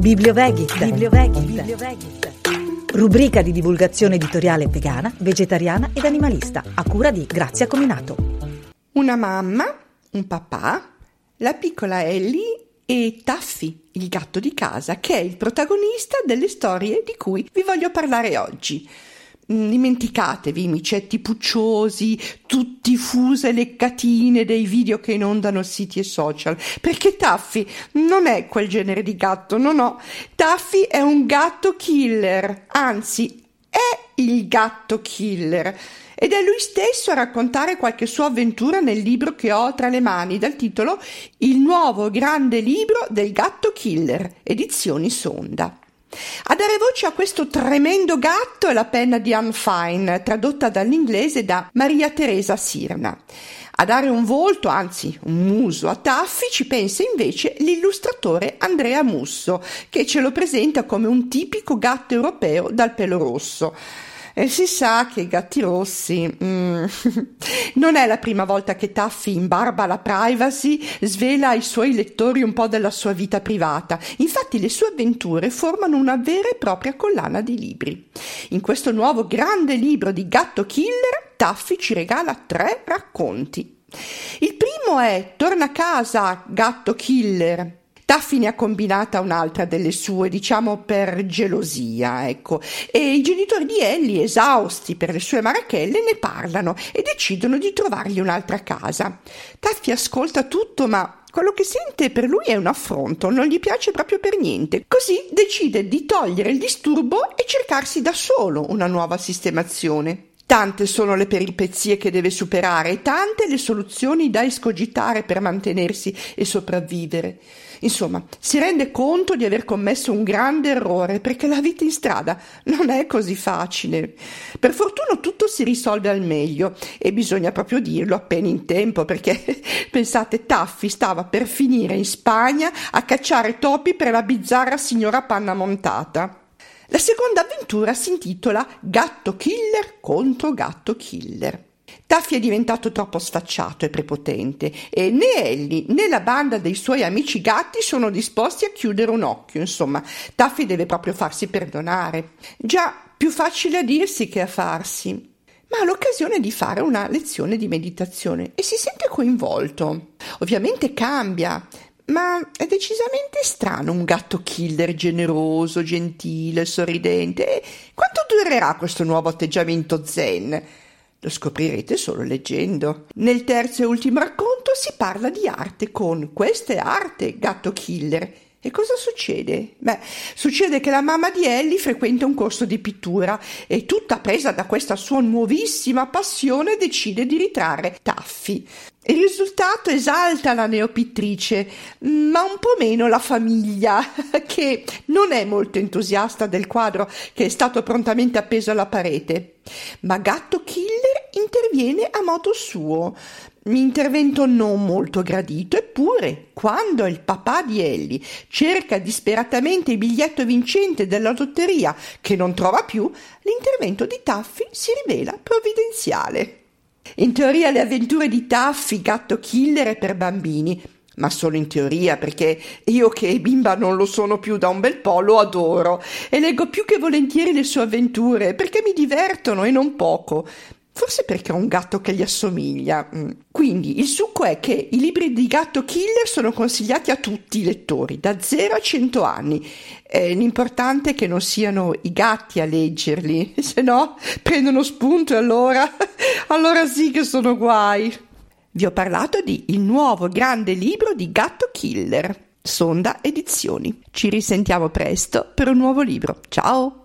Bibliovegit. Bibliovegit. Bibliovegit. Rubrica di divulgazione editoriale vegana, vegetariana ed animalista, a cura di Grazia Cominato. Una mamma, un papà, la piccola Ellie e Taffy, il gatto di casa, che è il protagonista delle storie di cui vi voglio parlare oggi. Mm, dimenticatevi i micetti pucciosi, tutti fuse le catine dei video che inondano siti e social, perché Taffy non è quel genere di gatto, no no, Taffy è un gatto killer, anzi è il gatto killer. Ed è lui stesso a raccontare qualche sua avventura nel libro che ho tra le mani dal titolo Il nuovo grande libro del gatto killer, edizioni Sonda. A dare voce a questo tremendo gatto è la penna di Anne Fine, tradotta dall'inglese da Maria Teresa Sirna. A dare un volto, anzi un muso a Taffi ci pensa invece l'illustratore Andrea Musso, che ce lo presenta come un tipico gatto europeo dal pelo rosso. E si sa che i gatti rossi. Mm, non è la prima volta che Taffy imbarba la privacy, svela ai suoi lettori un po' della sua vita privata. Infatti le sue avventure formano una vera e propria collana di libri. In questo nuovo grande libro di Gatto Killer, Taffy ci regala tre racconti. Il primo è Torna a casa, gatto killer, Taffy ne ha combinata un'altra delle sue, diciamo per gelosia, ecco. E i genitori di Ellie, esausti per le sue marachelle, ne parlano e decidono di trovargli un'altra casa. Taffy ascolta tutto, ma quello che sente per lui è un affronto, non gli piace proprio per niente. Così decide di togliere il disturbo e cercarsi da solo una nuova sistemazione. Tante sono le peripezie che deve superare e tante le soluzioni da escogitare per mantenersi e sopravvivere. Insomma, si rende conto di aver commesso un grande errore perché la vita in strada non è così facile. Per fortuna tutto si risolve al meglio e bisogna proprio dirlo appena in tempo perché pensate Taffi stava per finire in Spagna a cacciare topi per la bizzarra signora Panna Montata. La seconda avventura si intitola Gatto Killer contro Gatto Killer. Taffy è diventato troppo sfacciato e prepotente e né Ellie né la banda dei suoi amici gatti sono disposti a chiudere un occhio. Insomma, Taffy deve proprio farsi perdonare. Già, più facile a dirsi che a farsi. Ma ha l'occasione di fare una lezione di meditazione e si sente coinvolto. Ovviamente cambia, ma è decisamente strano un gatto killer generoso, gentile, sorridente. Quanto durerà questo nuovo atteggiamento zen? Lo scoprirete solo leggendo. Nel terzo e ultimo racconto si parla di arte con Questa è arte, gatto killer. E cosa succede? Beh, succede che la mamma di Ellie frequenta un corso di pittura e tutta presa da questa sua nuovissima passione decide di ritrarre Taffy. Il risultato esalta la neopittrice, ma un po' meno la famiglia, che non è molto entusiasta del quadro che è stato prontamente appeso alla parete. Ma Gatto Killer interviene a modo suo. Intervento non molto gradito, eppure, quando il papà di Ellie cerca disperatamente il biglietto vincente della lotteria che non trova più, l'intervento di Taffy si rivela provvidenziale. In teoria le avventure di Taffy, gatto killer, è per bambini, ma solo in teoria, perché io che bimba non lo sono più da un bel po', lo adoro e leggo più che volentieri le sue avventure, perché mi divertono e non poco. Forse perché ho un gatto che gli assomiglia. Mm. Quindi il succo è che i libri di gatto killer sono consigliati a tutti i lettori, da 0 a 100 anni. Eh, l'importante è che non siano i gatti a leggerli, se no prendono spunto e allora, allora sì che sono guai. Vi ho parlato di Il nuovo grande libro di Gatto Killer, Sonda Edizioni. Ci risentiamo presto per un nuovo libro. Ciao!